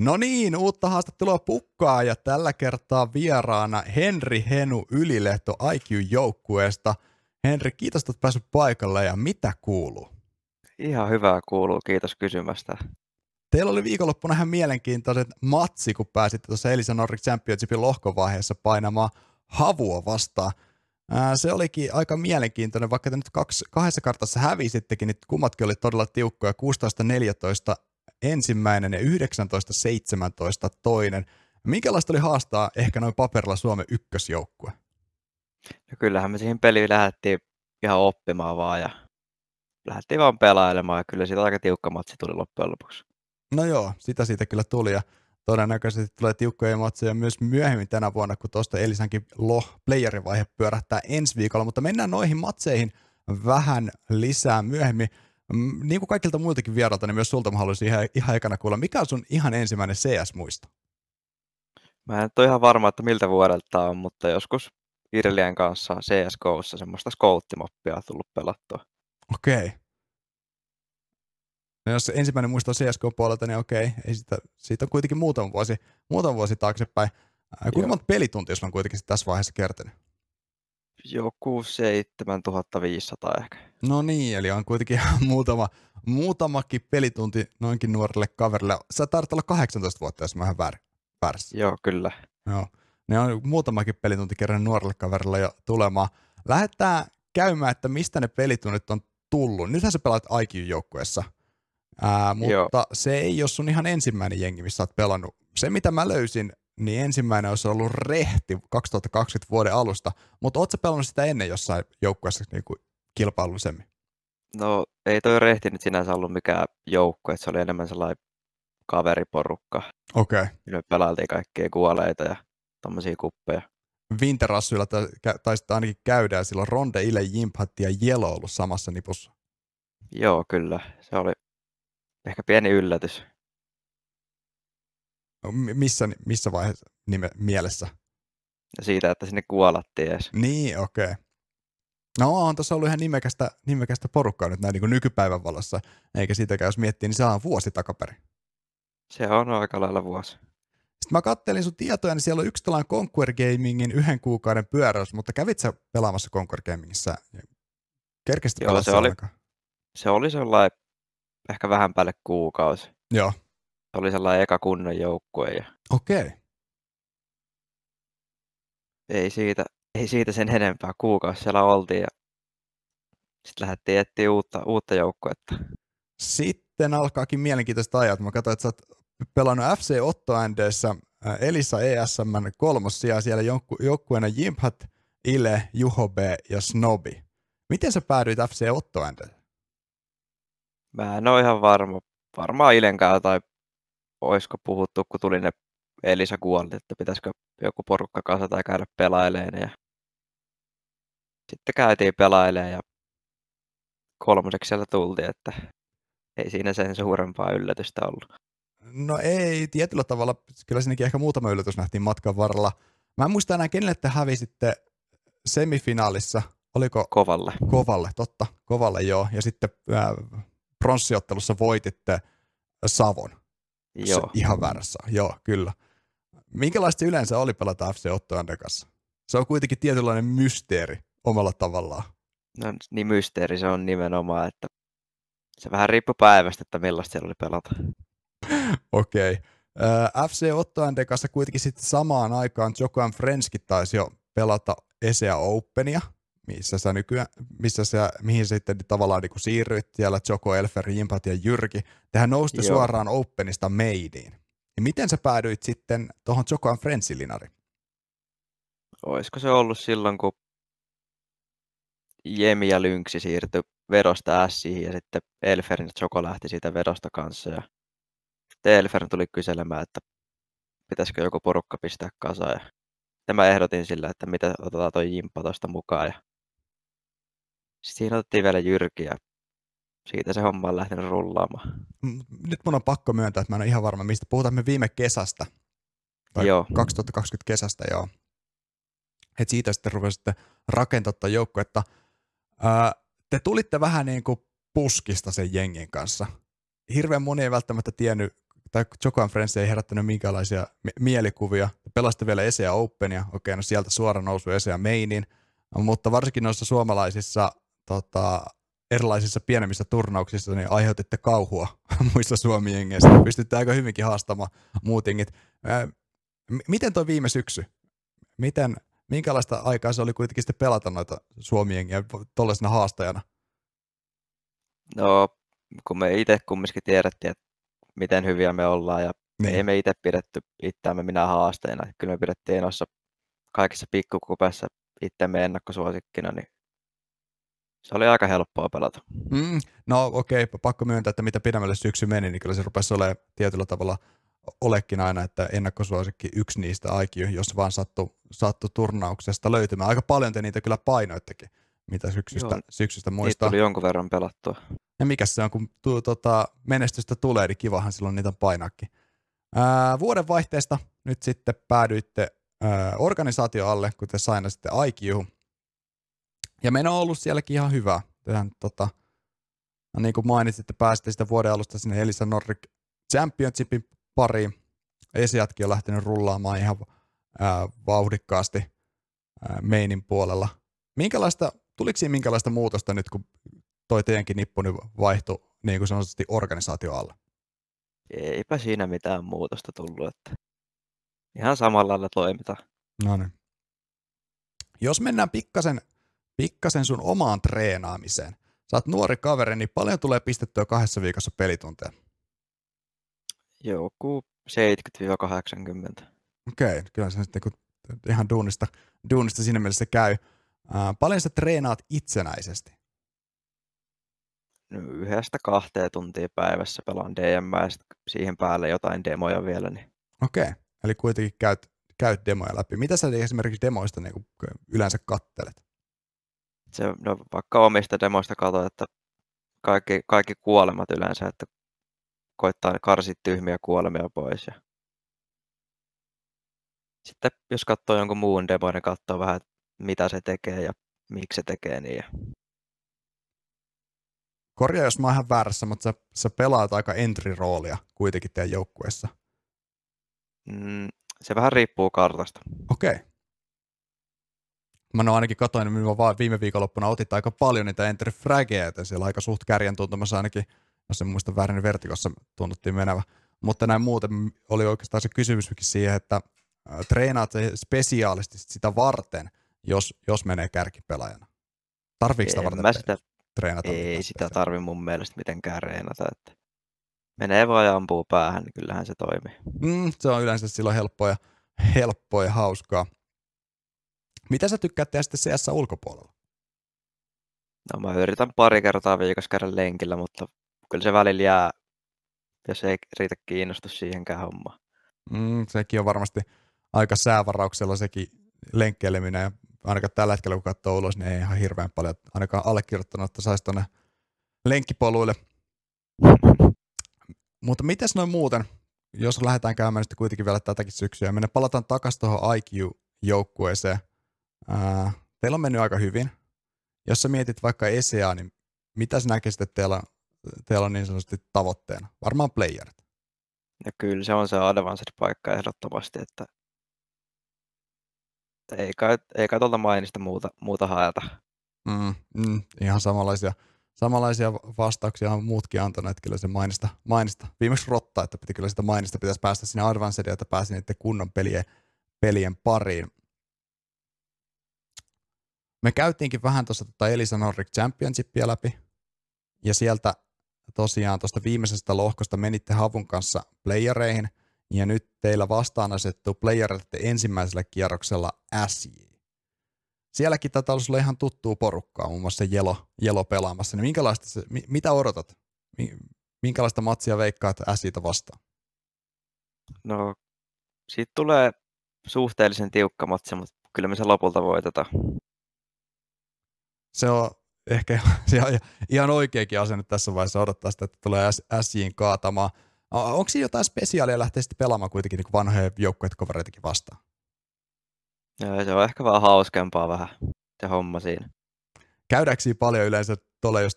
No niin, uutta haastattelua pukkaa ja tällä kertaa vieraana Henri Henu Ylilehto IQ-joukkueesta. Henri, kiitos, että olet päässyt paikalle ja mitä kuuluu? Ihan hyvää kuuluu, kiitos kysymästä. Teillä oli viikonloppuna ihan mielenkiintoinen matsi, kun pääsitte tuossa Elisa Nordic Championshipin lohkovaiheessa painamaan havua vastaan. se olikin aika mielenkiintoinen, vaikka te nyt kaksi, kahdessa kartassa hävisittekin, niin kummatkin oli todella tiukkoja, 16-14 ensimmäinen ja 19-17 toinen. Minkälaista oli haastaa ehkä noin paperilla Suomen ykkösjoukkue? No kyllähän me siihen peliin lähdettiin ihan oppimaan vaan ja lähdettiin vaan pelailemaan ja kyllä siitä aika tiukka matsi tuli loppujen lopuksi. No joo, sitä siitä kyllä tuli ja todennäköisesti tulee tiukkoja matseja myös myöhemmin tänä vuonna, kun tuosta Elisankin loh playerin vaihe pyörähtää ensi viikolla, mutta mennään noihin matseihin vähän lisää myöhemmin. Niin kuin kaikilta muiltakin vierailta, niin myös sulta mä haluaisin ihan, ihan ekana kuulla, mikä on sun ihan ensimmäinen CS-muisto? Mä en ole ihan varma, että miltä vuodelta on, mutta joskus Irlian kanssa CSGOssa semmoista scoutimoppia on tullut pelattua. Okei. Okay. No jos ensimmäinen muisto on CSGO-puolelta, niin okei, ei sitä, siitä on kuitenkin muutama vuosi, muutama vuosi taaksepäin. Kuinka monta pelituntia sulla on kuitenkin tässä vaiheessa kertynyt? Joku 7500 ehkä. No niin, eli on kuitenkin muutama, muutamakin pelitunti noinkin nuorelle kaverille. Sä tarvitset olla 18 vuotta, jos mä ihan väär, väärässä. Joo, kyllä. Joo. Ne on muutamakin pelitunti kerran nuorelle kaverille jo tulemaan. Lähdetään käymään, että mistä ne pelitunnit on tullut. Nythän sä pelaat IQ-joukkueessa, Ää, mutta Joo. se ei ole sun ihan ensimmäinen jengi, missä oot pelannut. Se, mitä mä löysin niin ensimmäinen olisi ollut Rehti 2020 vuoden alusta, mutta ootko pelannut sitä ennen jossain joukkueessa niin kuin kilpailullisemmin? No ei toi Rehti nyt sinänsä ollut mikään joukkue, se oli enemmän sellainen kaveriporukka. Okei. Okay. Me pelailtiin kaikkia kuoleita ja tommosia kuppeja. Winterassuilla taisi ainakin käydä ja silloin Ronde, Ile, Jimpatti ja Jelo ollut samassa nipussa. Joo, kyllä. Se oli ehkä pieni yllätys. Missä, missä vaiheessa nime, mielessä? Siitä, että sinne kuolattiin edes. Niin, okei. Okay. No on tuossa ollut ihan nimekästä, nimekästä porukkaa nyt näin niin kuin nykypäivän valossa, eikä siitäkään jos miettii, niin se on vuosi takaperin. Se on aika lailla vuosi. Sitten mä kattelin sun tietoja, niin siellä on yksi tällainen Conquer Gamingin yhden kuukauden pyöräys, mutta kävit sä pelaamassa Conquer Gamingissa? Kerkesit Joo, se oli, se oli sellainen ehkä vähän päälle kuukausi. Joo. Se oli sellainen eka kunnon joukkue. Ja... Okei. Okay. Ei siitä, ei siitä sen enempää. Kuukausi siellä oltiin ja sitten lähdettiin etsiä uutta, uutta joukkuetta. Sitten alkaakin mielenkiintoista ajat. Mä katsoin, että sä oot pelannut FC Otto Andessa Elisa ESM kolmos sijaa siellä joukkueena Jimphat, Ile, Juho B ja Snobi. Miten sä päädyit FC Otto Andessa? Mä en ole ihan varma. Varmaan Ilenkaan tai olisiko puhuttu, kun tuli ne Elisa kuolli, että pitäisikö joku porukka kanssa tai käydä pelailemaan. Ja sitten käytiin pelailemaan ja kolmoseksi siellä tultiin, että ei siinä sen suurempaa yllätystä ollut. No ei, tietyllä tavalla. Kyllä sinnekin ehkä muutama yllätys nähtiin matkan varrella. Mä en muista enää, kenelle te hävisitte semifinaalissa. Oliko? Kovalle. Kovalle, totta. Kovalle, joo. Ja sitten äh, pronssiottelussa voititte Savon. Joo. Se, ihan väärässä, joo, kyllä. Minkälaista se yleensä oli pelata FC Otto kanssa? Se on kuitenkin tietynlainen mysteeri omalla tavallaan. No niin mysteeri se on nimenomaan, että se vähän riippuu päivästä, että millaista siellä oli pelata. Okei. Okay. FC Otto kanssa kuitenkin sitten samaan aikaan Jokoan Frenski taisi jo pelata Esea Openia – missä sä nykyään, missä sä, mihin sä sitten tavallaan niin siirryit siellä Joko, Elfer, Jimpat ja Jyrki. Tehän nousitte Joo. suoraan Openista Maidiin. Ja miten sä päädyit sitten tuohon Joko and? Olisiko se ollut silloin, kun Jemi ja Lynksi siirtyi vedosta Siin ja sitten Elferin ja Joko lähti siitä vedosta kanssa. Ja sitten Elfer tuli kyselemään, että pitäisikö joku porukka pistää kasaan. Ja tämä ehdotin sillä, että mitä otetaan tuo Jimpa tuosta mukaan. Ja Siinä otettiin vielä Jyrki ja siitä se homma on lähtenyt rullaamaan. Nyt mun on pakko myöntää, että mä en ole ihan varma, mistä puhutaan me viime kesästä. Tai joo. 2020 kesästä, joo. Et siitä sitten rupesitte rakentaa joukkuetta. te tulitte vähän niin kuin puskista sen jengin kanssa. Hirveän moni ei välttämättä tiennyt tämä Joko Friends ei herättänyt minkäänlaisia mielikuvia. Pelasitte vielä Esea Openia, okei, no sieltä suora nousu Esea Mainin, mutta varsinkin noissa suomalaisissa tota, erilaisissa pienemmissä turnauksissa niin aiheutitte kauhua muissa Suomi-jengeistä. Pystytte aika hyvinkin haastamaan muut jengit. Miten tuo viime syksy? Miten, minkälaista aikaa se oli kuitenkin sitten pelata noita Suomi-jengiä tuollaisena haastajana? No, kun me itse kumminkin tiedettiin, että miten hyviä me ollaan ja niin. ei me itse pidetty itseämme minä haasteena. Kyllä me pidettiin noissa kaikissa pikkukupessa itsemme ennakkosuosikkina, niin se oli aika helppoa pelata. Mm, no okei, okay, pakko myöntää, että mitä pidemmälle syksy meni, niin kyllä se rupesi olemaan tietyllä tavalla olekin aina, että ennakkosuosikki yksi niistä IQ, jos vaan sattui, sattui turnauksesta löytymään. Aika paljon te niitä kyllä painoittekin, mitä syksystä, Joo, syksystä muistaa. Niitä tuli jonkun verran pelattua. Ja mikä se on, kun tu, tota, menestystä tulee, niin kivahan silloin niitä painaakin. Ää, vuoden vaihteesta nyt sitten päädyitte ää, organisaatio alle, kun te sainasitte IQ. Ja meno on ollut sielläkin ihan hyvä. Tehän, tota, no niin kuin mainitsitte, pääsitte sitä vuoden alusta sinne Elisa Nordic Championshipin pariin. Esijatkin on lähtenyt rullaamaan ihan ää, vauhdikkaasti ää, meinin puolella. Minkälaista, tuliko siinä minkälaista muutosta nyt, kun toi teidänkin nippu nyt vaihtui niin kuin sanotusti organisaatio alle? Eipä siinä mitään muutosta tullut, että ihan samalla lailla toimita. No niin. Jos mennään pikkasen, pikkasen sun omaan treenaamiseen. Sä oot nuori kaveri, niin paljon tulee pistettyä kahdessa viikossa pelitunteja? Joku 70-80. Okei, okay, kyllä se sitten ihan duunista, duunista siinä mielessä käy. Uh, paljon sä treenaat itsenäisesti? No, yhdestä kahteen tuntia päivässä pelaan DM ja siihen päälle jotain demoja vielä. Niin... Okei, okay. eli kuitenkin käyt, käyt demoja läpi. Mitä sä esimerkiksi demoista niin yleensä kattelet? Se, no, vaikka omista demoista katsoin, että kaikki, kaikki kuolemat yleensä, että koittaa karsia tyhmiä kuolemia pois. Ja... Sitten jos katsoo jonkun muun demon, niin katsoo vähän, mitä se tekee ja miksi se tekee niin. Ja... Korjaa, jos mä oon ihan väärässä, mutta sä, sä pelaat aika entry-roolia kuitenkin teidän joukkueessa. Mm, se vähän riippuu kartasta. Okei. Okay. Mä no ainakin katoin, että vaan viime viikonloppuna otit aika paljon niitä entry frageja, joten siellä aika suht kärjen tuntumassa ainakin jos en muista väärin, niin vertikossa tunnuttiin menevä. Mutta näin muuten oli oikeastaan se kysymyskin siihen, että treenaat spesiaalisti sitä varten, jos, jos menee kärkipelaajana. Tarviiko sitä varten mä sitä, treenata? Ei sitä tarvi mun mielestä mitenkään treenata. Että menee vaan ja ampuu päähän, niin kyllähän se toimii. Mm, se on yleensä silloin helppoa ja, helppoa ja hauskaa. Mitä sä tykkäät tehdä sitten CS ulkopuolella? No mä yritän pari kertaa viikossa käydä lenkillä, mutta kyllä se välillä jää, jos ei riitä kiinnostus siihenkään hommaan. Mm, sekin on varmasti aika säävarauksella sekin lenkkeileminen. Ja ainakaan tällä hetkellä, kun katsoo ulos, niin ei ihan hirveän paljon. Ainakaan allekirjoittanut, että saisi tuonne lenkkipoluille. Mutta miten noin muuten, jos lähdetään käymään sitten kuitenkin vielä tätäkin syksyä, ja me palataan takaisin tuohon IQ-joukkueeseen. Ää, teillä on mennyt aika hyvin. Jos sä mietit vaikka ESEA, niin mitä sä näkisit, että teillä teillä on niin sanotusti tavoitteena? Varmaan playerit. Ja kyllä se on se advanced-paikka ehdottomasti, että ei kai, ei kai tuolta mainista muuta, muuta haeta. Mm, mm, ihan samanlaisia, samanlaisia vastauksia on muutkin antanut, että kyllä se mainista, mainista. Viimeksi rotta, että piti kyllä sitä mainista, pitäisi päästä sinne advanced, että pääsi niiden kunnon pelien, pelien pariin. Me käytiinkin vähän tuossa tota Elisa Nordic Championshipia läpi, ja sieltä tosiaan tuosta viimeisestä lohkosta menitte Havun kanssa playereihin, ja nyt teillä vastaan asettuu playerit ensimmäisellä kierroksella SJ. Sielläkin tätä olisi ollut ihan tuttua porukkaa, muun muassa Jelo, Jelo pelaamassa. Niin minkälaista se, mitä odotat? Minkälaista matsia veikkaat SJtä vastaan? No, siitä tulee suhteellisen tiukka matsi, mutta kyllä me se lopulta voitetaan. Se on ehkä se on ihan oikeakin asenne tässä vaiheessa odottaa sitä, että tulee SJin kaatamaan. Onko siinä jotain spesiaalia lähteä sitten pelaamaan kuitenkin niin vanhoja joukkueet kovareitakin vastaan? Joo, se on ehkä vähän hauskempaa vähän se homma siinä. Käydäänkö paljon yleensä tuolla, jos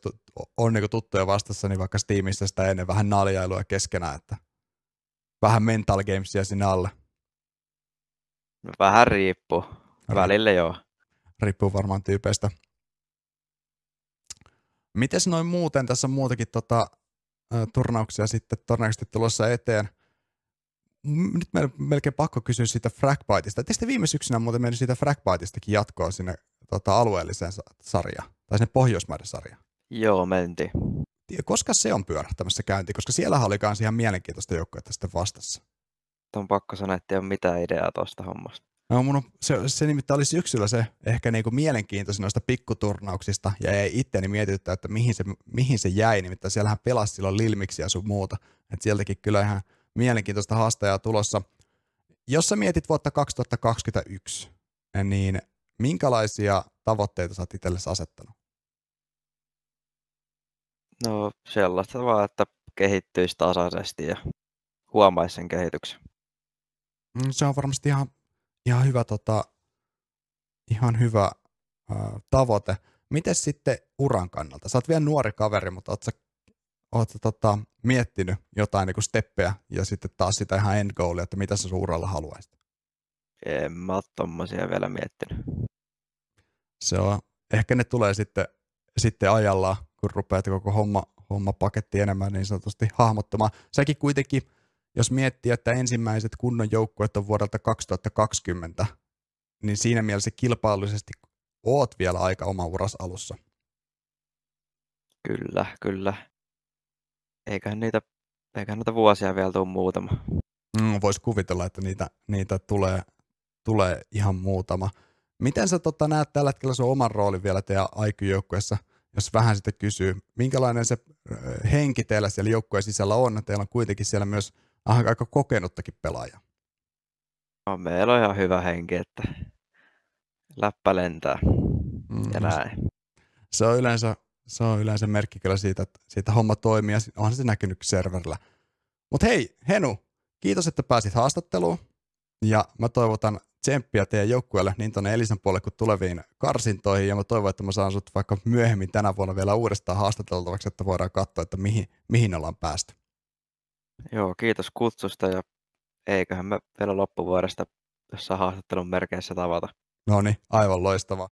on niin tuttuja vastassa, niin vaikka Steamissa sitä ennen vähän naljailua keskenään, että vähän mental gamesia sinne alle? Vähän riippuu. Välillä joo. Riippuu varmaan tyypeistä. Mites noin muuten, tässä on muutakin tota, turnauksia sitten todennäköisesti tulossa eteen. Nyt meillä melkein pakko kysyä siitä Fragbiteista. Etteikö viime syksynä muuten mennyt siitä Fragbiteistakin jatkoa sinne tota, alueelliseen sarjaan, tai sinne Pohjoismaiden sarjaan? Joo, mentiin. Koska se on pyörähtämässä käynti, koska siellä oli myös ihan mielenkiintoista joukkoa sitten vastassa. On pakko sanoa, että ei ole mitään ideaa tuosta hommasta. No, mun on, se, se nimittäin oli syksyllä se ehkä niinku mielenkiintoisin noista pikkuturnauksista, ja ei itteni mietityttää, että mihin se, mihin se jäi, nimittäin siellähän pelasi silloin Lilmiksi ja sun muuta, että sieltäkin kyllä ihan mielenkiintoista haastajaa tulossa. Jos sä mietit vuotta 2021, niin minkälaisia tavoitteita sä oot itsellesi asettanut? No sellaista vaan, että kehittyisi tasaisesti ja huomaisi sen kehityksen. Mm, se on varmasti ihan ihan hyvä, tota, ihan hyvä ää, tavoite. Miten sitten uran kannalta? Sä oot vielä nuori kaveri, mutta oot sä, oot sä tota, miettinyt jotain niin steppejä ja sitten taas sitä ihan end goalia, että mitä sä uralla haluaisit? En mä ole tommosia vielä miettinyt. Se on, ehkä ne tulee sitten, sitten ajalla, kun rupeat koko homma, homma paketti enemmän niin sanotusti hahmottamaan. Säkin kuitenkin jos miettii, että ensimmäiset kunnon joukkueet on vuodelta 2020, niin siinä mielessä kilpailullisesti oot vielä aika oma uras alussa. Kyllä, kyllä. Eiköhän niitä, eiköhän niitä vuosia vielä tule muutama. Mm, Voisi kuvitella, että niitä, niitä tulee, tulee ihan muutama. Miten sä tota, näet tällä hetkellä sun oman roolin vielä teidän IQ-joukkueessa, jos vähän sitten kysyy, minkälainen se henki teillä siellä joukkueen sisällä on? Teillä on kuitenkin siellä myös aika kokenuttakin pelaajaa. No, meillä on ihan hyvä henki, että läppä lentää mm, ja näin. Se on yleensä, se on yleensä merkki kyllä siitä, että siitä homma toimii ja onhan se näkynyt serverillä. Mutta hei, Henu, kiitos, että pääsit haastatteluun. Ja mä toivotan tsemppiä teidän joukkueelle niin tuonne Elisan puolelle kuin tuleviin karsintoihin. Ja mä toivon, että mä saan sut vaikka myöhemmin tänä vuonna vielä uudestaan haastateltavaksi, että voidaan katsoa, että mihin, mihin ollaan päästy. Joo, kiitos kutsusta ja eiköhän me vielä loppuvuodesta jossain haastattelun merkeissä tavata. No niin, aivan loistava.